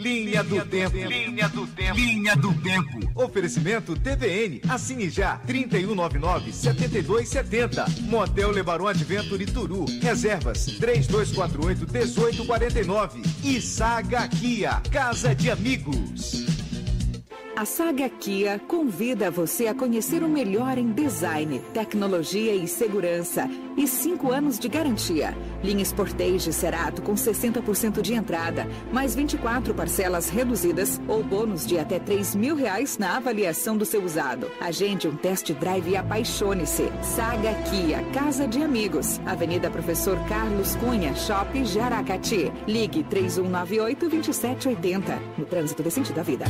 Linha do Tempo. Linha do Tempo. Linha do Tempo. Oferecimento TVN. Assine já. 3199-7270. Motel Lebaron Adventure Turu. Reservas 3248-1849. E Saga Kia. Casa de Amigos. A Saga Kia convida você a conhecer o melhor em design, tecnologia e segurança e cinco anos de garantia. Linha Sportage Cerato com 60% de entrada, mais 24 parcelas reduzidas ou bônus de até 3 mil reais na avaliação do seu usado. Agende um test drive e apaixone-se. Saga Kia, Casa de Amigos, Avenida Professor Carlos Cunha, Shopping Jaracati. Ligue 3198 2780. No trânsito decente da vida.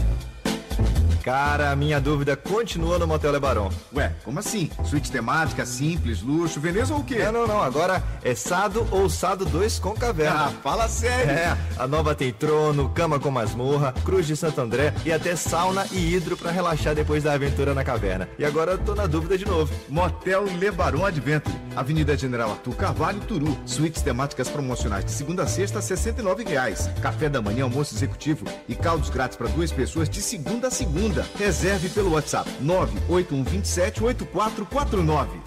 Cara, a minha dúvida continua no Motel Lebaron. Ué, como assim? Suíte temática, simples, luxo, Veneza ou o quê? Não, não, não. Agora é Sado ou Sado 2 com caverna. Ah, fala sério. É, a nova tem trono, cama com masmorra, cruz de Santo André e até sauna e hidro para relaxar depois da aventura na caverna. E agora eu tô na dúvida de novo. Motel Lebaron Adventure, Avenida General Arthur Carvalho, Turu. Suítes temáticas promocionais de segunda a sexta, 69 reais. Café da manhã, almoço executivo e caldos grátis para duas pessoas de segunda a segunda. Reserve pelo WhatsApp 98127 8449.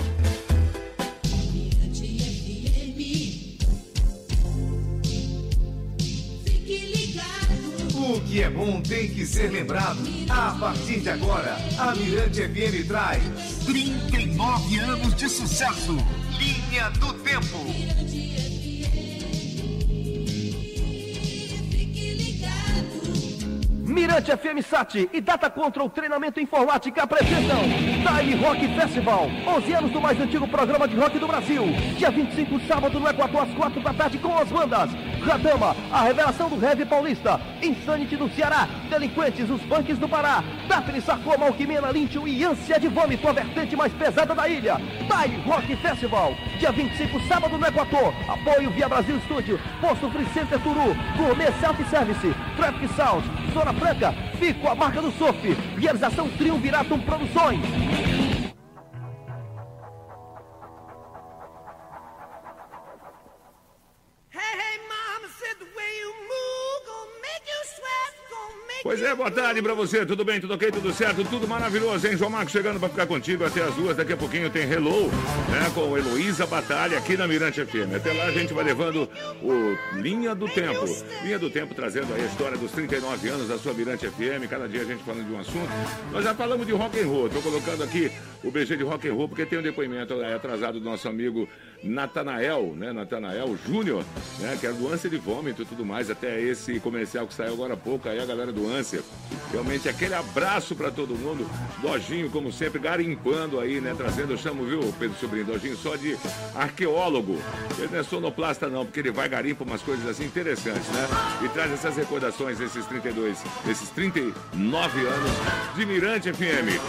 O que é bom tem que ser lembrado. A partir de agora, a Mirante FM traz 39 anos de sucesso. Linha do Tempo. Mirante FM Sat e Data Control Treinamento Informática apresentam Time Rock Festival. 11 anos do mais antigo programa de rock do Brasil. Dia 25, sábado, no Equador, às 4 da tarde, com as bandas Radama, a revelação do heavy paulista. Insanity do Ceará. Delinquentes, os punks do Pará. Daphne Sarcoma, Alquimena, Lynchio e Ânsia de Vômito, a vertente mais pesada da ilha. Time Rock Festival. Dia 25, sábado, no Equador. Apoio via Brasil Studio. Posto Free Center Turu. Gourmet Self Service. Traffic Sound. Zona Franca. Fico a marca do surf. Realização Triunviratum Produções. Boa tarde pra você, tudo bem, tudo ok, tudo certo, tudo maravilhoso, hein? João Marcos chegando pra ficar contigo até as duas, daqui a pouquinho tem Hello, né, com Heloísa Batalha aqui na Mirante FM. Até lá a gente vai levando o Linha do Tempo. Linha do Tempo trazendo aí a história dos 39 anos da sua Mirante FM, cada dia a gente falando de um assunto. Nós já falamos de rock and roll, tô colocando aqui o BG de rock and roll porque tem um depoimento é, atrasado do nosso amigo Natanael, né, Natanael Júnior, né, que era do ânsia de vômito e tudo mais, até esse comercial que saiu agora há pouco, aí a galera do ânsia. Realmente aquele abraço para todo mundo, Dojinho, como sempre, garimpando aí, né, trazendo, eu chamo, viu, Pedro Sobrinho, Dojinho, só de arqueólogo. Ele não é sonoplasta não, porque ele vai garimpa umas coisas assim interessantes, né, e traz essas recordações desses 32, desses 39 anos de Mirante FM.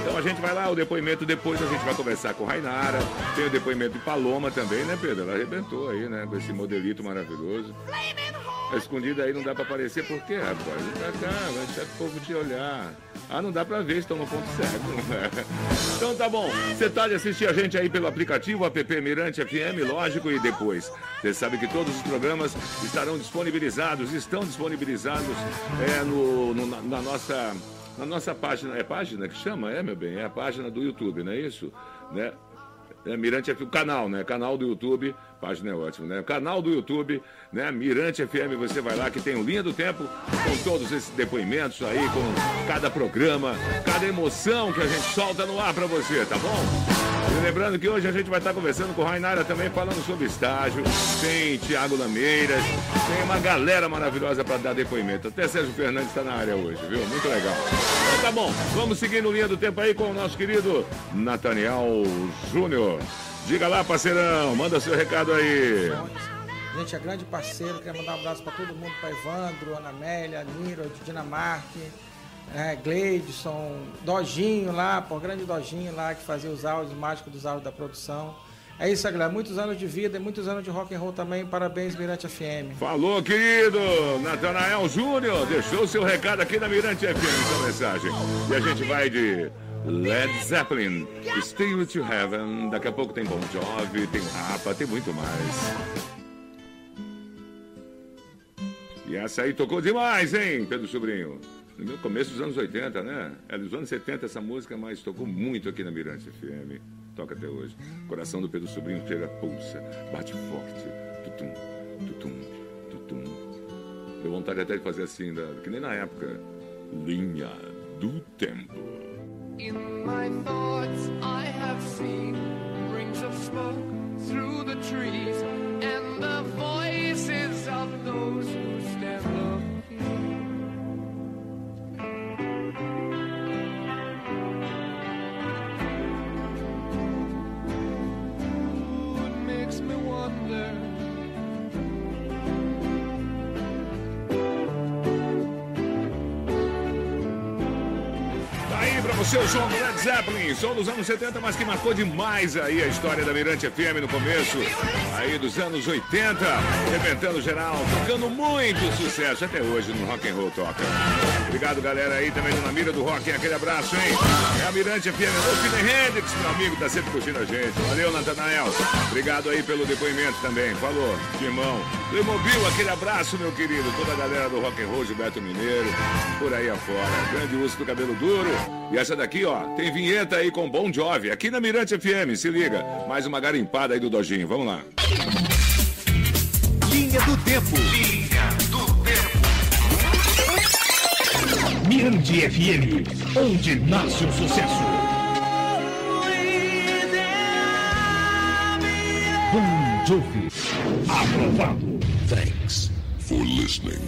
Então a gente vai lá, o depoimento, depois a gente vai conversar com Rainara, tem o depoimento de Paloma também, né, Pedro? Ela arrebentou aí, né, com esse modelito maravilhoso. Tá escondida aí, não dá pra aparecer, por quê, rapaz? Vem pra cá, vai deixar o povo te olhar. Ah, não dá pra ver, estão no ponto cego. então tá bom, você tá de assistir a gente aí pelo aplicativo app Mirante FM, lógico, e depois. Você sabe que todos os programas estarão disponibilizados, estão disponibilizados é, no, no na, na nossa na nossa página, é página que chama? É, meu bem, é a página do YouTube, não é isso? Né? É Mirante FM, o canal, né? Canal do YouTube, página é ótima, né? Canal do YouTube, né? Mirante FM, você vai lá que tem o Linha do Tempo, com todos esses depoimentos aí, com cada programa, cada emoção que a gente solta no ar pra você, tá bom? Lembrando que hoje a gente vai estar conversando com o Rainara também, falando sobre estágio, tem Tiago Lameiras, tem uma galera maravilhosa pra dar depoimento. Até Sérgio Fernandes está na área hoje, viu? Muito legal. Então tá bom, vamos seguir no Linha do Tempo aí com o nosso querido Nathaniel Júnior. Diga lá, parceirão, manda seu recado aí. Gente, é grande parceiro, queria mandar um abraço para todo mundo, para Evandro, Ana Amélia, Niro, Dinamarque, é, Gleidson, Dojinho lá, pô, grande Dojinho lá que fazia os áudios, mágico dos áudios da produção. É isso, galera. Muitos anos de vida e muitos anos de rock and roll também. Parabéns, Mirante FM. Falou, querido! Natanael Júnior deixou seu recado aqui na Mirante FM, sua mensagem. E a gente vai de Led Zeppelin, Stay With You Heaven. Daqui a pouco tem Bon Jovi, tem Rapa, tem muito mais. E essa aí tocou demais, hein, Pedro Sobrinho? No começo dos anos 80, né? É dos anos 70 essa música, mas tocou muito aqui na Mirante FM. Toca até hoje. Coração do Pedro Sobrinho chega, pulsa, bate forte. Tutum, tutum, tutum. Deu vontade até de fazer assim, que nem na época. Linha do Tempo. In my thoughts I have seen rings of smoke through the trees and the voices of those who o som do Led Zeppelin, som dos anos 70, mas que marcou demais aí a história da Mirante FM no começo, aí dos anos 80, arrebentando geral, tocando muito sucesso até hoje no Rock and Roll Toca. Obrigado, galera aí também na mira do rock, aquele abraço, hein? É a Mirante FM, o Fine Hendrix, meu amigo, tá sempre curtindo a gente. Valeu, Natanael. Obrigado aí pelo depoimento também. Falou, irmão. Do aquele abraço, meu querido. Toda a galera do Rock and Roll, Gilberto Mineiro, por aí afora. Grande uso do cabelo duro. E essa daqui, ó, tem vinheta aí com Bon Jovi, aqui na Mirante FM, se liga. Mais uma garimpada aí do Dojinho, vamos lá. Linha do Tempo. Mirante FM, onde nasce o sucesso. Bon Jovi, aprovado. Thanks for listening.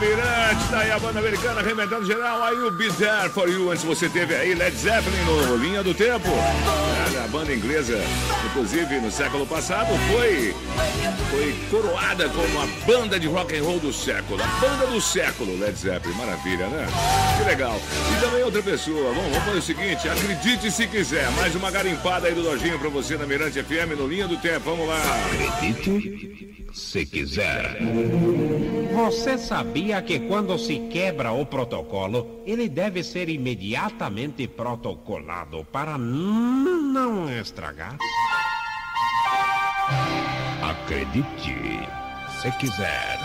Na Mirante, tá aí a banda americana arrebentando geral. Aí o Be There For You, antes você teve aí Led Zeppelin no Linha do Tempo. A banda inglesa, inclusive no século passado, foi, foi coroada como a banda de rock and roll do século. A banda do século, Led Zeppelin. Maravilha, né? Que legal. E também outra pessoa. Bom, vamos fazer o seguinte, acredite se quiser. Mais uma garimpada aí do Lojinho pra você na Mirante FM no Linha do Tempo. Vamos lá. Acredite se quiser. Você sabia que quando se quebra o protocolo, ele deve ser imediatamente protocolado para não estragar? Acredite se quiser.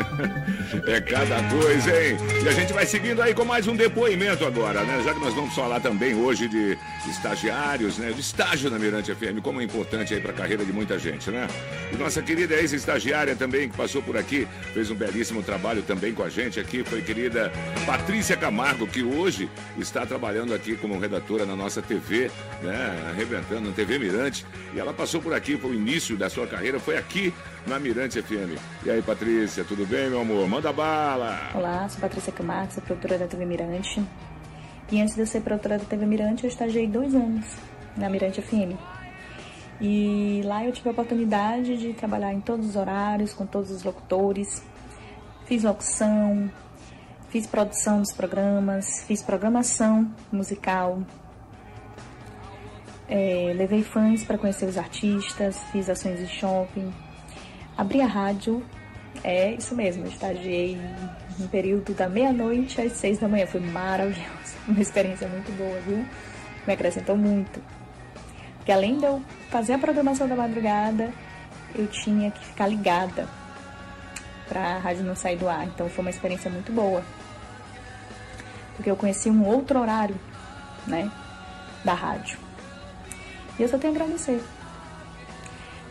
é cada coisa, hein? E a gente vai seguindo aí com mais um depoimento agora, né? Já que nós vamos falar também hoje de estagiários, né? De estágio na Mirante FM, como é importante aí para a carreira de muita gente, né? E nossa querida ex-estagiária também, que passou por aqui, fez um belíssimo trabalho também com a gente aqui, foi querida Patrícia Camargo, que hoje está trabalhando aqui como redatora na nossa TV, né? Arrebentando na TV Mirante. E ela passou por aqui, foi o início da sua carreira, foi aqui na Mirante FM. E aí, Patrícia, tudo bem, meu amor? Manda bala! Olá, sou Patrícia Camargo, sou produtora da TV Mirante. E antes de eu ser produtora da TV Mirante, eu estagiei dois anos na Mirante FM. E lá eu tive a oportunidade de trabalhar em todos os horários, com todos os locutores. Fiz locução, fiz produção dos programas, fiz programação musical. É, levei fãs para conhecer os artistas, fiz ações de shopping, Abri a rádio, é isso mesmo, estagiei no período da meia-noite às seis da manhã. Foi maravilhoso, uma experiência muito boa, viu? Me acrescentou muito. Porque além de eu fazer a programação da madrugada, eu tinha que ficar ligada para a rádio não sair do ar. Então foi uma experiência muito boa. Porque eu conheci um outro horário, né, da rádio. E eu só tenho a agradecer.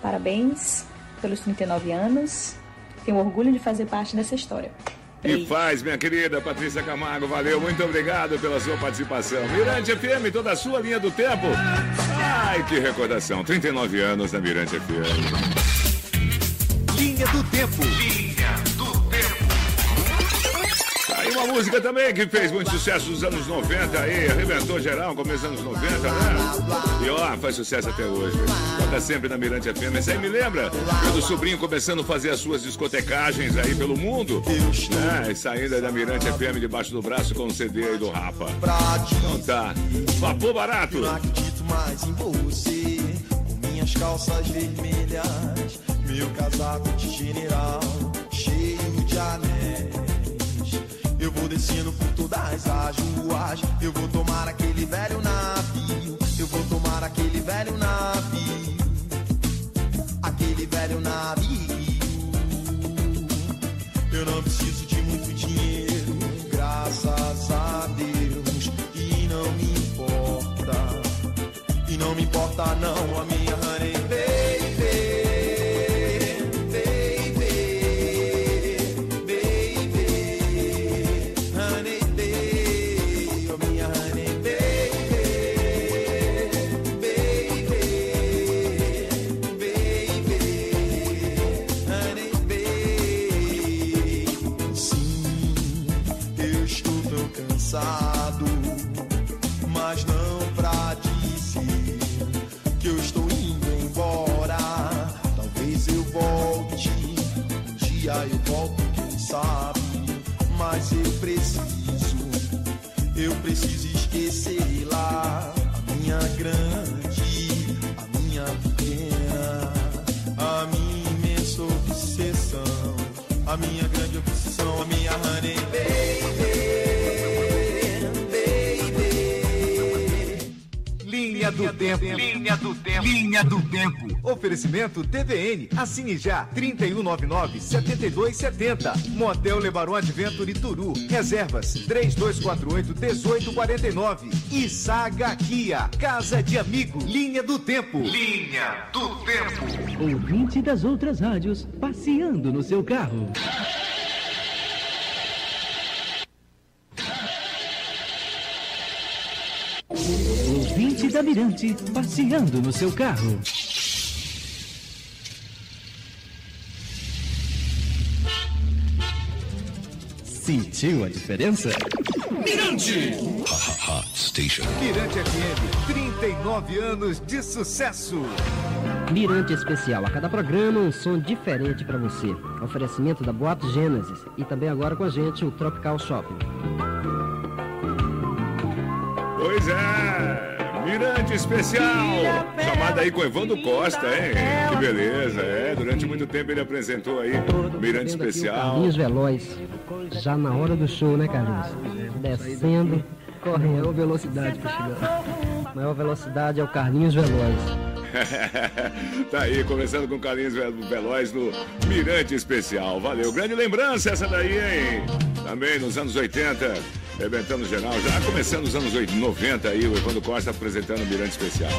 Parabéns pelos 39 anos. Tenho orgulho de fazer parte dessa história. E faz, minha querida Patrícia Camargo, valeu, muito obrigado pela sua participação. Mirante FM, toda a sua linha do tempo. Ai, que recordação, 39 anos na Mirante FM. Linha do tempo. Uma música também que fez muito sucesso nos anos 90 aí, arrebentou geral, começo dos anos 90, né? E ó, faz sucesso até hoje. Toca sempre na Mirante FM. Isso aí me lembra do sobrinho começando a fazer as suas discotecagens aí pelo mundo, né? E saindo da Mirante FM debaixo do braço com o CD aí do Rafa. Então tá. Vapor barato. Não acredito mais em você. Com minhas calças vermelhas, meu casaco de general, cheio de anéis. Eu vou descendo por todas as ruas. Eu vou tomar aquele velho navio. Eu vou tomar aquele velho navio. Aquele velho navio. Eu não preciso de muito dinheiro, graças a Deus. E não me importa. E não me importa não a Mas eu preciso, eu preciso esquecer lá a minha grande, a minha pequena, a minha imensa obsessão, a minha grande obsessão, a minha honey baby. Do Tempo. Linha do Tempo. Linha do Tempo. Oferecimento TVN. Assine já. 3199-7270. Motel Lebaron Adventure Turu. Reservas 3248-1849. E Saga Kia. Casa de Amigo. Linha do Tempo. Linha do Tempo. Ouvinte das outras rádios, passeando no seu carro. Da Mirante, passeando no seu carro. Sentiu a diferença? Mirante. Mirante FM. 39 anos de sucesso. Mirante Especial. A cada programa, um som diferente para você. Oferecimento da Boate Gênesis. E também agora com a gente o Tropical Shopping. Pois é, Mirante Especial, chamada aí com Evandro Costa, hein? Que beleza, é. Durante muito tempo ele apresentou aí Mirante Especial. Carlinhos Veloz. Já na hora do show, né, Carlinhos? Descendo, correndo, velocidade pra chegar. Maior velocidade é o Carlinhos Veloz. tá aí, começando com Carlinhos Ve- Veloz no Mirante Especial. Valeu, grande lembrança essa daí, hein? Também nos anos 80, rebentando geral. Já começando nos anos 80, 90 aí, o Evandro Costa apresentando o Mirante Especial.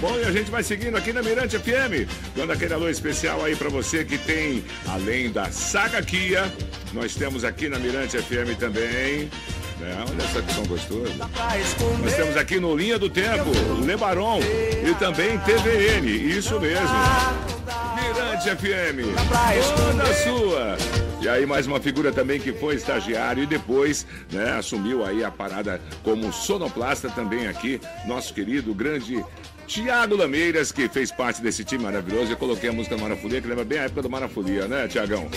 Bom, e a gente vai seguindo aqui na Mirante FM, dando aquele alô especial aí pra você que tem, além da Saga Kia, nós temos aqui na Mirante FM também. né? olha só que som gostoso. Nós temos aqui no Linha do Tempo, Lebaron e também TVN, isso mesmo. Mirante FM, toda sua. E aí mais uma figura também que foi estagiário e depois né, assumiu aí a parada como sonoplasta também aqui, nosso querido grande Tiago Lameiras, que fez parte desse time maravilhoso. Eu coloquei a música Marafolia, que lembra bem a época do Marafolia, né, Tiagão?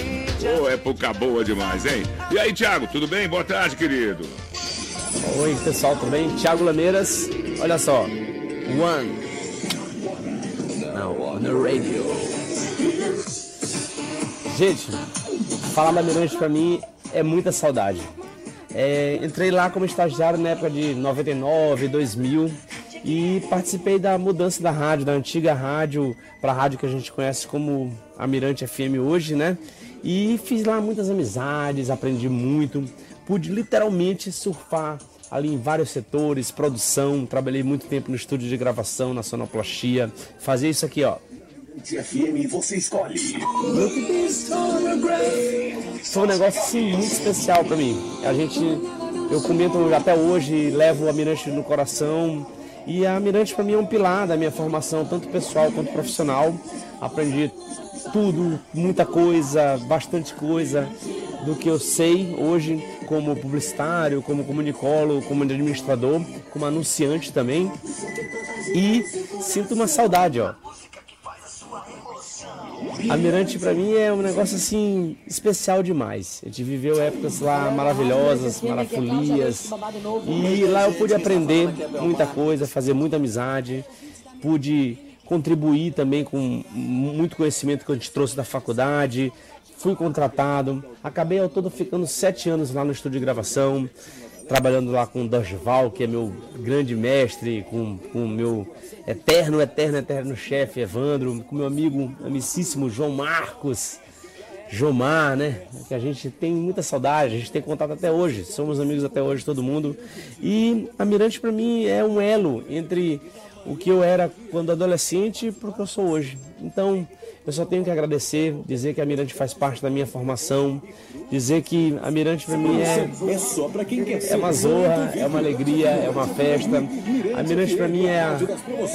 Ô, época boa demais, hein? E aí, Tiago, tudo bem? Boa tarde, querido. Oi, pessoal, tudo bem? Thiago Lameiras, olha só. One. On the radio. Gente, falar da Mirante pra mim é muita saudade. É, entrei lá como estagiário na época de 99, 2000 e participei da mudança da rádio, da antiga rádio para a rádio que a gente conhece como a Mirante FM hoje, né? E fiz lá muitas amizades, aprendi muito, pude literalmente surfar ali em vários setores, produção, trabalhei muito tempo no estúdio de gravação, na sonoplastia, fazia isso aqui, ó. FM você escolhe. Foi um negócio assim muito especial para mim. A gente, eu comento até hoje, levo a Mirante no coração. E a Mirante para mim é um pilar da minha formação, tanto pessoal quanto profissional. Aprendi tudo, muita coisa, bastante coisa do que eu sei hoje. como publicitário, como comunicólogo, como administrador, como anunciante também. E sinto uma saudade, ó. A Mirante para mim é um negócio assim especial demais. A gente viveu épocas lá maravilhosas, maravilhas. E lá eu pude aprender muita coisa, fazer muita amizade, pude contribuir também com muito conhecimento que a gente trouxe da faculdade. Fui contratado, acabei ao todo ficando sete anos lá no estúdio de gravação, trabalhando lá com o Dosval, que é meu grande mestre, com o meu eterno, eterno, eterno chefe Evandro, com meu amigo amicíssimo João Marcos, Jomar, né? Que a gente tem muita saudade, a gente tem contato até hoje, somos amigos até hoje, todo mundo. E a Mirante para mim é um elo entre o que eu era quando adolescente para o que eu sou hoje. Então, eu só tenho que agradecer, dizer que a Mirante faz parte da minha formação, dizer que a Mirante para mim é, é uma zorra, é uma alegria, é uma festa. A Mirante para mim é a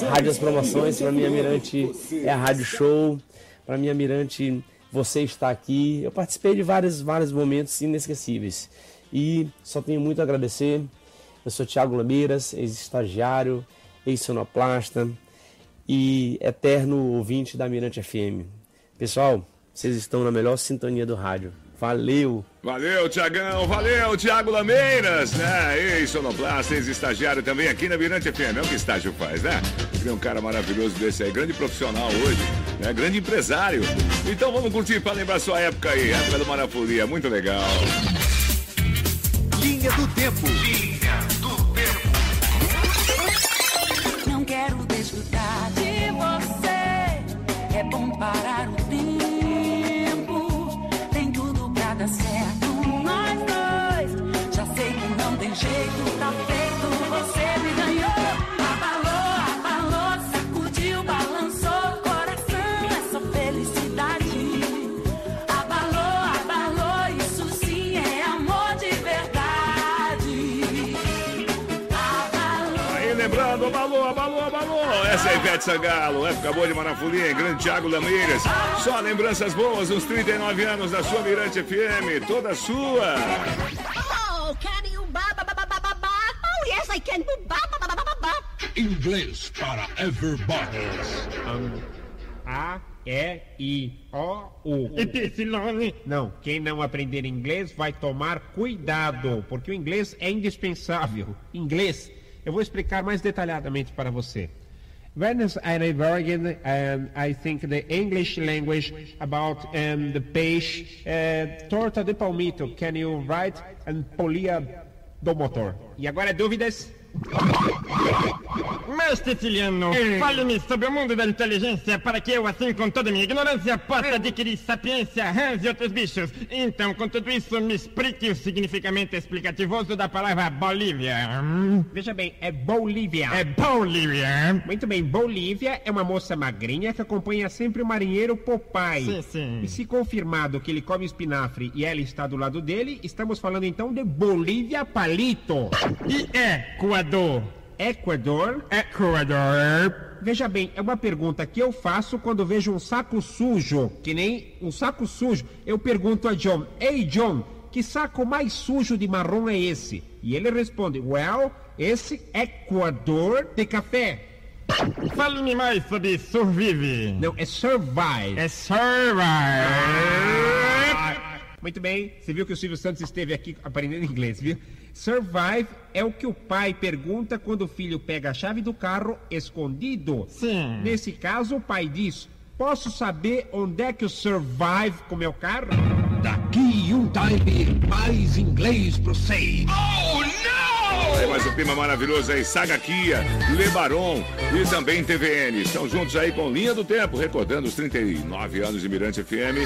Rádio das Promoções, para mim a Mirante é a Rádio Show, para mim a Mirante você está aqui. Eu participei de vários, vários momentos inesquecíveis e só tenho muito a agradecer. Eu sou Tiago Lameiras, ex-estagiário, ex-sonoplasta e eterno ouvinte da Mirante FM. Pessoal, vocês estão na melhor sintonia do rádio. Valeu! Valeu, Tiagão! Valeu, Tiago Lameiras, né? Ex-sonoplasta, ex-estagiário também aqui na Mirante FM. É o que estágio faz, né? Tem um cara maravilhoso desse aí, grande profissional hoje, né? Grande empresário. Então vamos curtir para lembrar sua época aí, época do Marafolia. Muito legal. Linha do Tempo. Parar Essa é a Ivete Sangalo, época boa de Marafolia, grande Thiago Lameiras. Só lembranças boas, uns 39 anos da sua Mirante FM, toda sua. Oh, can you ba ba ba ba ba ba ba? Oh, yes, I can. Ba ba ba ba ba ba ba. Inglês para everybody. A, E, I, O, U. Não, quem não aprender inglês vai tomar cuidado, porque o inglês é indispensável. Inglês, eu vou explicar mais detalhadamente para você. When I Bergen, um, I think the English language about um, the peixe, uh, torta de palmito, can you write and polia do motor? E agora dúvidas? Mestre Tiliano, fale-me sobre o mundo da inteligência para que eu, assim, com toda a minha ignorância, possa adquirir sapiência, rãs e outros bichos. Então, com tudo isso, me explique o significamento explicativoso da palavra Bolívia. Veja bem, é Bolívia. É Bolívia. Muito bem, Bolívia é uma moça magrinha que acompanha sempre o marinheiro Popeye. Sim, sim. E se confirmado que ele come espinafre e ela está do lado dele, estamos falando então de Bolívia Palito. E Equador. Equador? Equador. Veja bem, é uma pergunta que eu faço quando vejo um saco sujo, que nem um saco sujo. Eu pergunto a John: Ei, John, que saco mais sujo de marrom é esse? E ele responde: Well, esse Equador de café. Fale-me mais sobre Survive. Não, é Survive. É Survive. Muito bem, você viu que o Silvio Santos esteve aqui aprendendo inglês, viu? Survive é o que o pai pergunta quando o filho pega a chave do carro escondido. Sim. Nesse caso, o pai diz: Posso saber onde é que o Survive com meu carro? Daqui um time, mais inglês pro seis. Oh, não! Aí mais um clima maravilhoso aí, Saga Kia, Lebaron e também TVN. Estão juntos aí com Linha do Tempo, recordando os 39 anos de Mirante FM.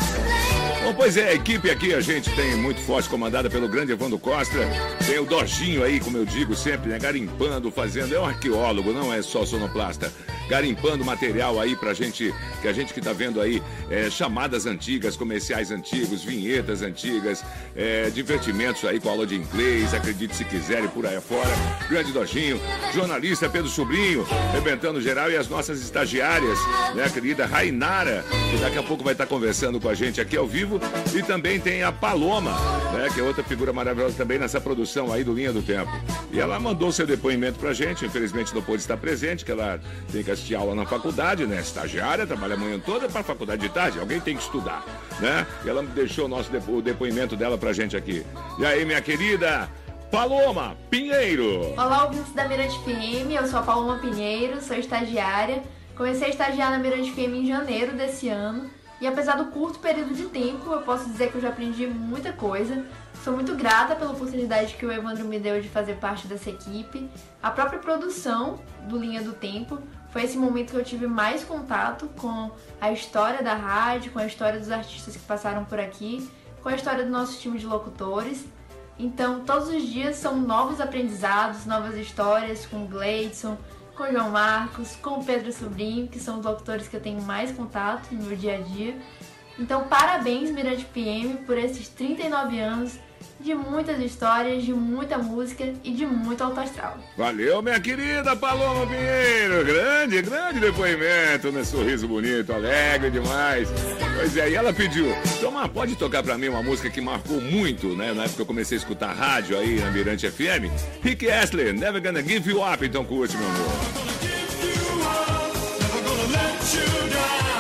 Bom, pois é, a equipe aqui a gente tem muito forte, comandada pelo grande Evandro Costa. Tem o Dojinho aí, como eu digo sempre, né? Garimpando, fazendo. É um arqueólogo, não é só sonoplasta. Garimpando material aí pra gente, que a gente que tá vendo aí, é, chamadas antigas, comerciais antigos, vinhetas antigas, é, divertimentos aí com aula de inglês, acredite se quiserem por aí afora. Grande Dojinho, jornalista Pedro Sobrinho, rebentando geral e as nossas estagiárias, né, a querida Rainara, que daqui a pouco vai estar conversando com a gente aqui ao vivo E também tem a Paloma, né, que é outra figura maravilhosa também nessa produção aí do Linha do Tempo. E ela mandou seu depoimento pra gente, infelizmente não pôde estar presente, que ela tem que assistir aula na faculdade, né? Estagiária, trabalha a manhã toda para faculdade de tarde, alguém tem que estudar, né? E ela deixou o nosso depo o depoimento dela pra gente aqui. E aí, minha querida Paloma Pinheiro. Olá, ouvintes da Mirante FM, eu sou a Paloma Pinheiro, sou estagiária. Comecei a estagiar na Mirante FM em janeiro desse ano e apesar do curto período de tempo, eu posso dizer que eu já aprendi muita coisa. Sou muito grata pela oportunidade que o Evandro me deu de fazer parte dessa equipe. A própria produção do Linha do Tempo foi esse momento que eu tive mais contato com a história da rádio, com a história dos artistas que passaram por aqui, com a história do nosso time de locutores. Então, todos os dias são novos aprendizados, novas histórias com o Gleidson, com o João Marcos, com o Pedro Sobrinho, que são os locutores que eu tenho mais contato no meu dia a dia. Então, parabéns, Mirante PM, por esses 39 anos de muitas histórias, de muita música e de muito alto astral. Valeu, minha querida Paloma Pinheiro. Grande, grande depoimento, né? Sorriso bonito, alegre demais. Pois é, e ela pediu, Toma, pode tocar pra mim uma música que marcou muito, né? Na época que eu comecei a escutar rádio aí na Mirante FM. Rick Astley, Never Gonna Give You Up. Então curte, meu amor. Linha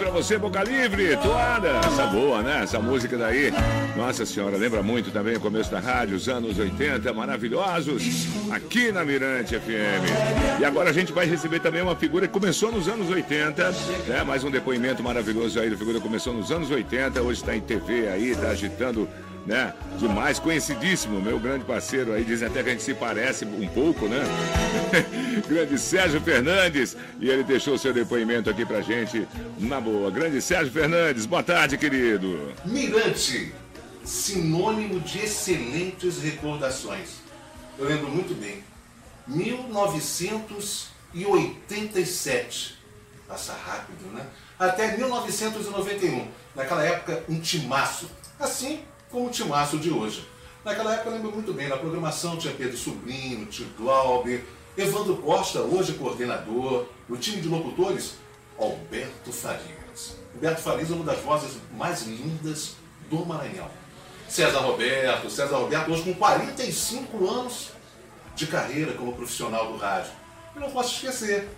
pra você, Boca Livre, toada. Essa boa, né? Essa música daí. Nossa senhora, lembra muito também o começo da rádio, os anos 80, maravilhosos, aqui na Mirante FM. E agora a gente vai receber também uma figura que começou nos anos 80, né? Mais um depoimento maravilhoso aí da figura que começou nos anos 80, hoje está em TV aí, tá agitando né? Demais, conhecidíssimo, meu grande parceiro aí, dizem até que a gente se parece um pouco, né? grande Sérgio Fernandes, e ele deixou seu depoimento aqui pra gente, na boa. Grande Sérgio Fernandes, boa tarde, querido. Mirante, sinônimo de excelentes recordações. Eu lembro muito bem. 1987. Passa rápido, né? Até 1991. Naquela época, um timaço. Assim como o timaço de hoje. Naquela época eu lembro muito bem, na programação tinha Pedro Sobrinho, Tio Glauber, Evandro Costa, hoje coordenador, o time de locutores, Alberto Farias. Alberto Farias é uma das vozes mais lindas do Maranhão. César Roberto, César Roberto hoje com 45 anos de carreira como profissional do rádio. Eu não posso esquecer.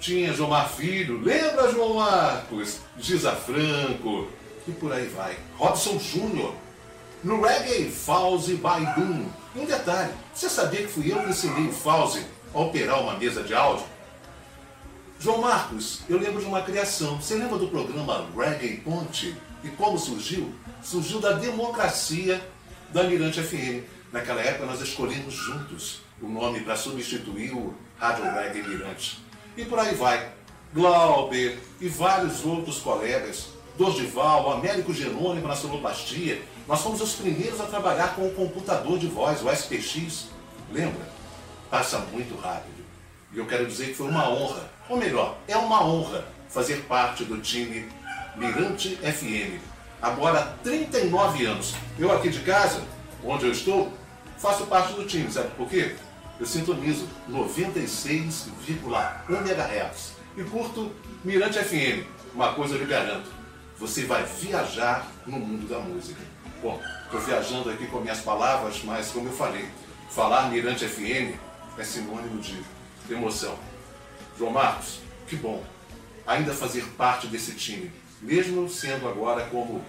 Tinha João Filho, lembra João Marcos? Giza Franco, e por aí vai. Robson Júnior. No reggae, Fauzi Baidum. Um detalhe, você sabia que fui eu que ensinei o Fauzi operar uma mesa de áudio? João Marcos, eu lembro de uma criação. Você lembra do programa Reggae Ponte? E como surgiu? Surgiu da democracia da Mirante FM. Naquela época nós escolhemos juntos o nome para substituir o Rádio Reggae Mirante. E por aí vai. Glauber e vários outros colegas, Dorival, Américo Jerônimo na sonoplastia, nós fomos os primeiros a trabalhar com o computador de voz, o SPX. Lembra? Passa muito rápido. E eu quero dizer que foi uma honra, ou melhor, é uma honra fazer parte do time Mirante FM. Agora há 39 anos. Eu aqui de casa, onde eu estou, faço parte do time, sabe por quê? Eu sintonizo 96,1 MHz e curto Mirante FM. Uma coisa eu lhe garanto, você vai viajar no mundo da música. Bom, estou viajando aqui com minhas palavras, mas como eu falei, falar Mirante FM é sinônimo de emoção. João Marcos, que bom ainda fazer parte desse time, mesmo sendo agora como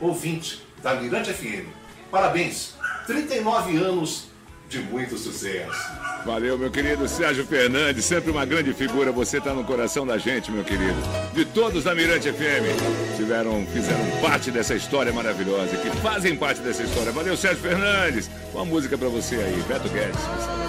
ouvinte da Mirante FM. Parabéns, 39 anos de muito sucesso. Valeu, meu querido Sérgio Fernandes, sempre uma grande figura. Você está no coração da gente, meu querido. De todos da Mirante FM, tiveram, fizeram parte dessa história maravilhosa, que fazem parte dessa história. Valeu, Sérgio Fernandes. Uma música para você aí, Beto Guedes.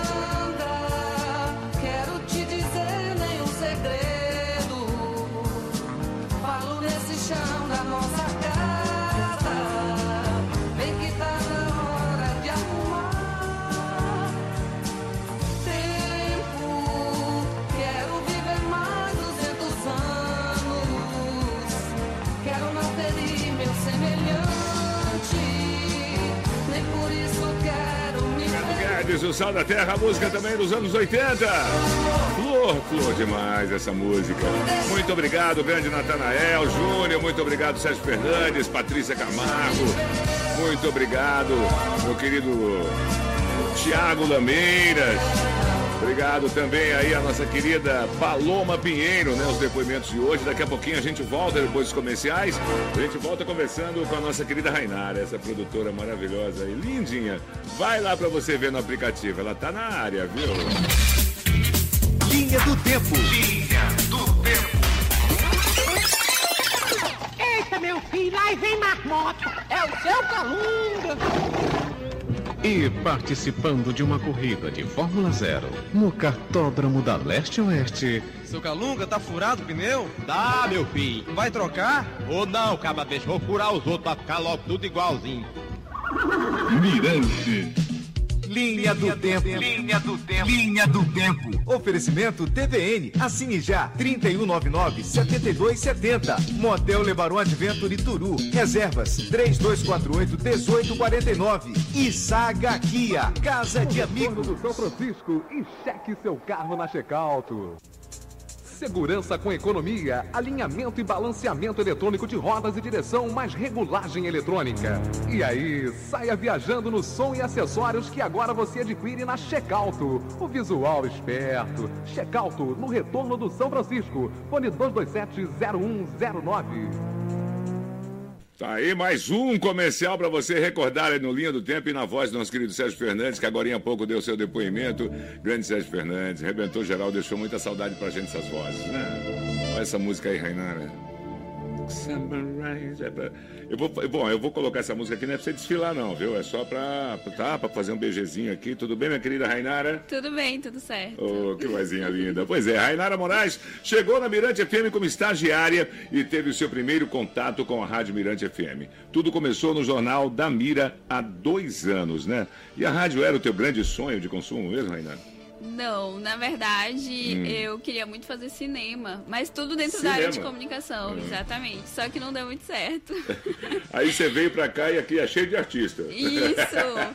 Sal da Terra, música também dos anos 80. Flor, flor demais essa música. Muito obrigado, grande Natanael Júnior. Muito obrigado, Sérgio Fernandes, Patrícia Camargo. Muito obrigado, meu querido Tiago Lameiras. Obrigado também aí a nossa querida Paloma Pinheiro, né? Os depoimentos de hoje. Daqui a pouquinho a gente volta depois dos comerciais. A gente volta conversando com a nossa querida Rainara, essa produtora maravilhosa e lindinha. Vai lá pra você ver no aplicativo. Ela tá na área, viu? Linha do Tempo. Linha do Tempo. Eita, meu filho, aí vem marmota. É o seu Calunga. E participando de uma corrida de Fórmula Zero no cartódromo da Leste Oeste, Seu Calunga, tá furado o pneu? Tá, meu filho. Vai trocar? Ou não, caba, deixa. Vou furar os outros pra ficar logo tudo igualzinho. Mirante. Linha do Tempo. Linha do Tempo. Linha do Tempo. Oferecimento TVN. Assine já. 3199-7270. Motel Lebaron Adventure Turu. Reservas. 3248-1849. E Saga Kia. Casa de Amigos. do São Francisco e cheque seu carro na Checauto. Segurança com economia, alinhamento e balanceamento eletrônico de rodas e direção, mais regulagem eletrônica. E aí, saia viajando no som e acessórios que agora você adquire na Checauto. O visual esperto. Checauto, no retorno do São Francisco. Fone 227-0109. Tá aí mais um comercial para você recordar no Linha do Tempo e na voz do nosso querido Sérgio Fernandes, que agora há pouco deu seu depoimento. Grande Sérgio Fernandes, rebentou geral, deixou muita saudade pra gente essas vozes, né? Olha essa música aí, Rainara. Sunrise, é Eu vou, bom, eu vou colocar essa música aqui, não é pra você desfilar não, viu? É só pra, tá, pra fazer um beijezinho aqui. Tudo bem, minha querida Rainara? Tudo bem, tudo certo. Oh, que vozinha linda. Pois é, Rainara Moraes chegou na Mirante FM como estagiária e teve o seu primeiro contato com a Rádio Mirante FM. Tudo começou no Jornal da Mira há dois anos, né? E a rádio era o teu grande sonho de consumo mesmo, Rainara? Não, na verdade, Hum. eu queria muito fazer cinema, mas tudo dentro da área de Cinema? comunicação, Hum. exatamente. Só que não deu muito certo. Aí você veio pra cá e aqui é cheio de artista. Isso.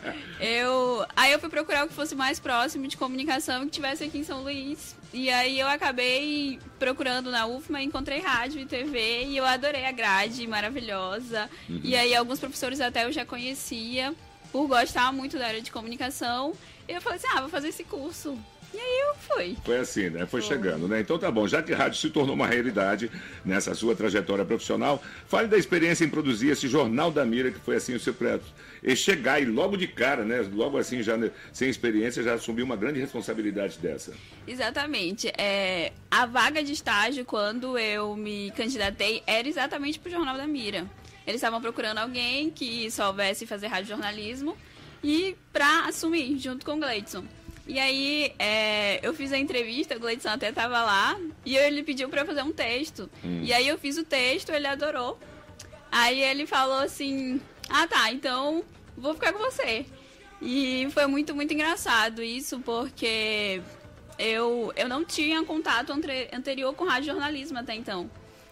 Eu, aí eu fui procurar o que fosse mais próximo de comunicação que tivesse aqui em São Luís. E aí eu acabei procurando na UFMA, encontrei rádio e TV e eu adorei a grade maravilhosa. Uhum. E aí alguns professores até eu já conhecia por gostar muito da área de comunicação. E eu falei assim: "Ah, vou fazer esse curso". E aí eu fui. Foi assim, né? Foi chegando, né? Então tá bom, já que rádio se tornou uma realidade nessa sua trajetória profissional, fale da experiência em produzir esse Jornal da Mira, que foi assim o seu projeto. E chegar e logo de cara, né? Logo assim, já sem experiência, já assumiu uma grande responsabilidade dessa. Exatamente. É, a vaga de estágio, quando eu me candidatei, era exatamente pro Jornal da Mira. Eles estavam procurando alguém que soubesse fazer radiojornalismo e para assumir, junto com o Gleidson. E aí, é, eu fiz a entrevista, o Gleidson até tava lá, e ele pediu para fazer um texto. Hum. E aí eu fiz o texto, ele adorou. Aí ele falou assim: Ah, tá, então vou ficar com você. E foi muito, muito engraçado isso, porque eu, eu não tinha contato anterior com rádio jornalismo até então.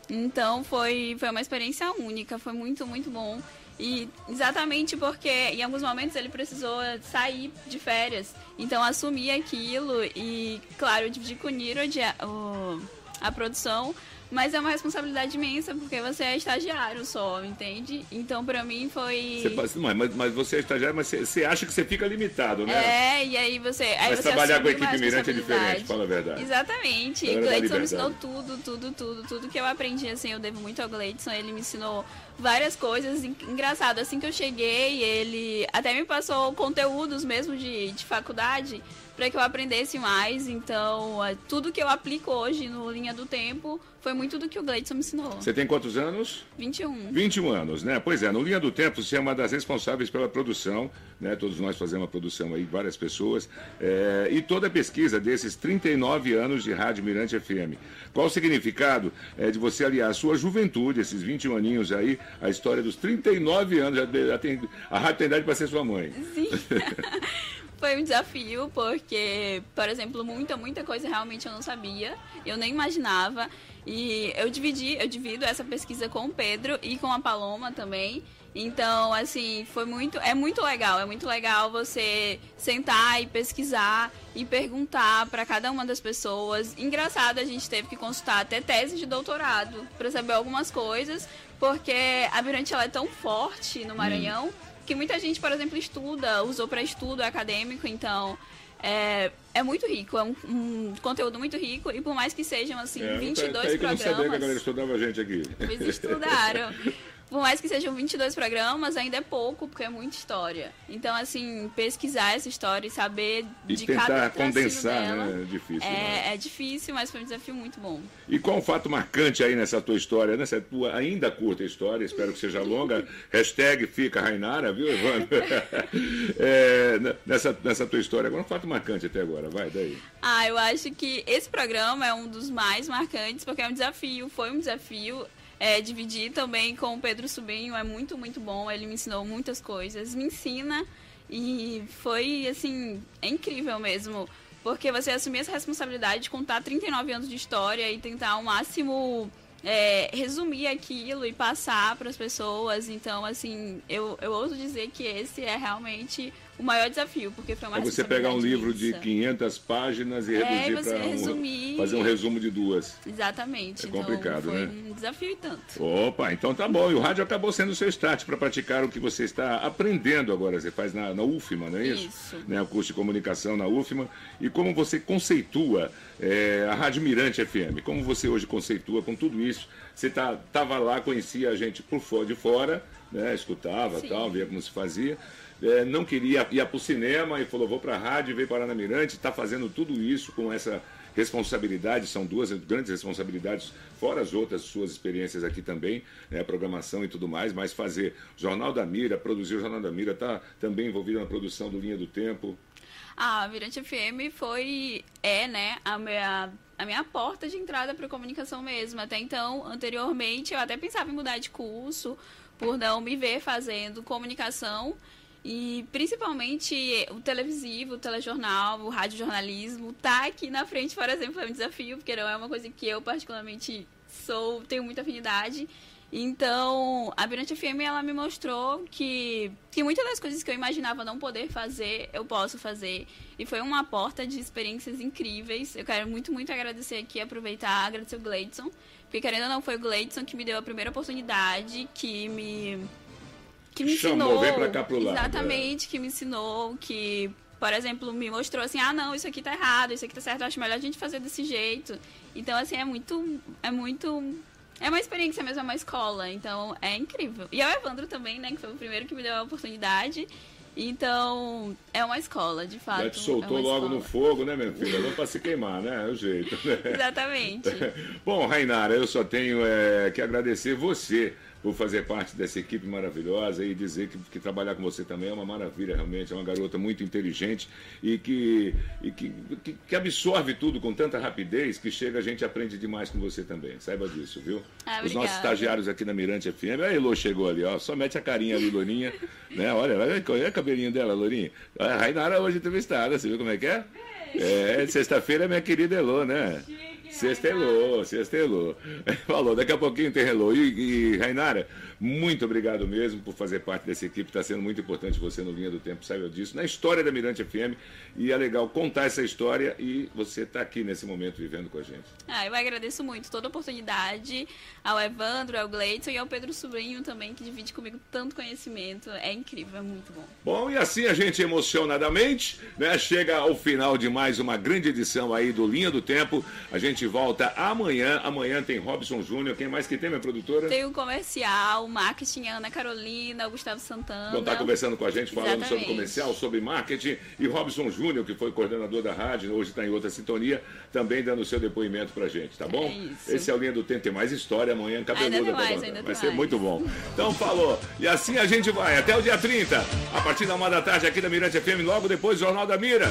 Então foi, foi uma experiência única, foi muito, muito bom. E exatamente porque em alguns momentos ele precisou sair de férias. Então assumi aquilo e, claro, eu dividi com o Niro o- a produção, mas é uma responsabilidade imensa porque você é estagiário só, entende? Então pra mim foi. Você não, mas, mas você é estagiário, mas você, você acha que você fica limitado, né? É, e aí você. Aí mas você trabalhar com a equipe Mirante é diferente, fala a verdade. Exatamente. E da Gleidson me ensinou tudo, tudo, tudo, tudo que eu aprendi, assim, eu devo muito ao Gleidson. Ele me ensinou várias coisas. En- Engraçado, assim que eu cheguei, ele até me passou conteúdos mesmo de, de faculdade para que eu aprendesse mais. Então, é, tudo que eu aplico hoje no Linha do Tempo foi muito do que o Gleidson me ensinou. Você tem quantos anos? 21. 21 anos, né? Pois é, no Linha do Tempo você é uma das responsáveis pela produção, né? Todos nós fazemos a produção aí, várias pessoas. é, e toda a pesquisa desses 39 anos de Rádio Mirante FM. Qual o significado é, de você aliar a sua juventude, esses 21 aninhos aí, a história dos 39 anos? Já, já tem, a rádio tem idade para ser sua mãe. Sim. Foi um desafio, porque, por exemplo, muita, muita coisa realmente eu não sabia, eu nem imaginava. E eu dividi, eu divido essa pesquisa com o Pedro e com a Paloma também. Então, assim, foi muito, é muito legal, é muito legal você sentar e pesquisar e perguntar para cada uma das pessoas. Engraçado, a gente teve que consultar até tese de doutorado para saber algumas coisas, porque a Mirante ela é tão forte no Maranhão que muita gente, por exemplo, estuda, usou para estudo acadêmico, então é, é muito rico, é um, um conteúdo muito rico e por mais que sejam assim É, 22 tá, tá aí que eu não sabia que a programas, galera estudava a gente aqui. eles estudaram. Por mais que sejam 22 programas, ainda é pouco, porque é muita história. Então, assim, pesquisar essa história e saber E de tentar cada condensar, dela né? É difícil. né? É, é difícil, mas foi um desafio muito bom. E qual o fato marcante aí nessa tua história, nessa tua ainda curta história, espero que seja longa, hashtag fica Rainara, viu, Evandro? É, nessa, nessa tua história, agora um fato marcante até agora, vai, daí. Ah, eu acho que esse programa é um dos mais marcantes, porque é um desafio, foi um desafio. É, dividir também com o Pedro Sobrinho é muito, muito bom. Ele me ensinou muitas coisas, me ensina e foi, assim, é incrível mesmo. Porque você assumir essa responsabilidade de contar 39 anos de história e tentar ao máximo é, resumir aquilo e passar para as pessoas. Então, assim, eu, eu ouso dizer que esse é realmente o maior desafio, porque foi uma É você pegar um livro de imensa. 500 páginas e É, reduzir para um, fazer um resumo de duas. Exatamente. É então, complicado, foi né? um desafio e tanto. Opa, então tá bom. E o rádio acabou sendo o seu start para praticar o que você está aprendendo agora. Você faz na, na UFMA, não é isso? Isso. Né, o curso de comunicação na UFMA. E como você conceitua é, a Rádio Mirante FM? Como você hoje conceitua com tudo isso? Você tá, tava lá, conhecia a gente por fora, de fora, né, escutava Sim. tal, via como se fazia. É, não queria ir para o cinema e falou, vou para a rádio, veio parar na Mirante, está fazendo tudo isso com essa responsabilidade, são duas grandes responsabilidades, fora as outras suas experiências aqui também, né, programação e tudo mais, mas fazer Jornal da Mira, produzir o Jornal da Mira, está também envolvido na produção do Linha do Tempo. A Virante FM foi, é, né, a minha, a minha porta de entrada para comunicação mesmo. Até então, anteriormente, eu até pensava em mudar de curso, por não me ver fazendo comunicação. E principalmente o televisivo, o telejornal, o radiojornalismo, tá aqui na frente, por exemplo, é um desafio, porque não é uma coisa que eu particularmente sou, tenho muita afinidade. Então, a Birante FM ela me mostrou que, que muitas das coisas que eu imaginava não poder fazer, eu posso fazer. E foi uma porta de experiências incríveis. Eu quero muito, muito agradecer aqui, aproveitar, agradecer o Gleidson. Porque querendo ou não, foi o Gleidson que me deu a primeira oportunidade, que me que me Chamou, ensinou. vem pra cá pro lado, é. Exatamente, que me ensinou, que, por exemplo, me mostrou assim, ah não, isso aqui tá errado, isso aqui tá certo, acho melhor a gente fazer desse jeito. Então, assim, é muito. É muito. É uma experiência mesmo, é uma escola. Então, é incrível. E é o Evandro também, né? Que foi o primeiro que me deu a oportunidade. Então, é uma escola, de fato. Já te soltou é logo escola. no fogo, né, minha filha? Não para se queimar, né? É o jeito. Né? Exatamente. Bom, Rainara, eu só tenho é, que agradecer você por fazer parte dessa equipe maravilhosa e dizer que, que trabalhar com você também é uma maravilha, realmente. É uma garota muito inteligente e que, e que, que, que absorve tudo com tanta rapidez que chega, a gente aprende demais com você também. Saiba disso, viu? Ah, Os nossos estagiários aqui na Mirante FM. A Elô chegou ali, ó. Só mete a carinha ali, Lourinha. né? Olha, olha, o cabelinho dela, Lourinha. A Rainara hoje entrevistada, você viu como é que é? É, sexta-feira é minha querida Elô, né? Sextelou, sextelou. Falou, daqui a pouquinho tem Hello. E, e Rainara, muito obrigado mesmo por fazer parte dessa equipe. Está sendo muito importante você no Linha do Tempo, saiba disso, na história da Mirante FM. E é legal contar essa história e você está aqui nesse momento vivendo com a gente. Ah, eu agradeço muito toda a oportunidade ao Evandro, ao Gleidson e ao Pedro Sobrinho também, que divide comigo tanto conhecimento. É incrível, é muito bom. Bom, e assim a gente emocionadamente né, chega ao final de mais uma grande edição aí do Linha do Tempo. A gente volta amanhã. Amanhã tem Robson Júnior. Quem mais que tem, minha produtora? Tem o comercial, o marketing, a Ana Carolina, o Gustavo Santana. Vão estar conversando com a gente, falando sobre Exatamente. comercial, sobre marketing. E Robson Júnior, que foi coordenador da rádio, hoje está em outra sintonia, também dando o seu depoimento pra gente, tá bom? É. Esse é o Linha do Tempo. Tem mais história amanhã, cabeluda. Mais, ainda Vai tem ser mais. muito bom. Então falou. E assim a gente vai até o dia 30, a partir da uma da tarde aqui da Mirante FM, logo depois Jornal da Mira,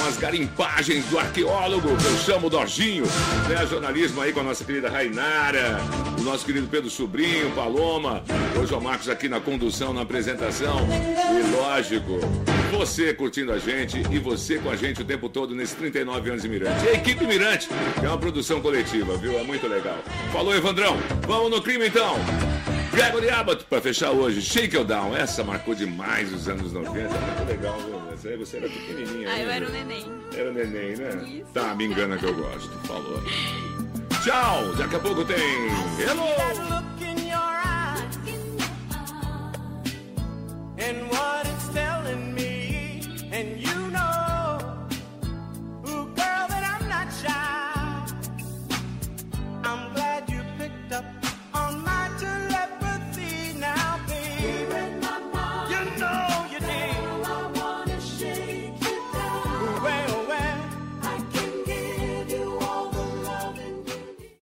com as garimpagens do arqueólogo, que eu chamo Dorginho, né? Jornalismo aí com a nossa querida Rainara, o nosso querido Pedro Sobrinho, Paloma, hoje o Marcos aqui na condução, na apresentação. E lógico, você curtindo a gente e você com a gente o tempo todo nesses 39 anos de Mirante. E a equipe Mirante, é uma produção coletiva, viu? É muito legal. Falou, Evandrão. Vamos no crime então. Gregory Abbott, pra fechar hoje, Shake It Down. Essa marcou demais os anos 90. Muito legal, viu? Essa aí você era pequenininha. Ah, eu ainda. era o neném. Era neném, né? Tá, me engana que eu gosto. Falou. Tchau. Daqui a pouco tem. Hello! and what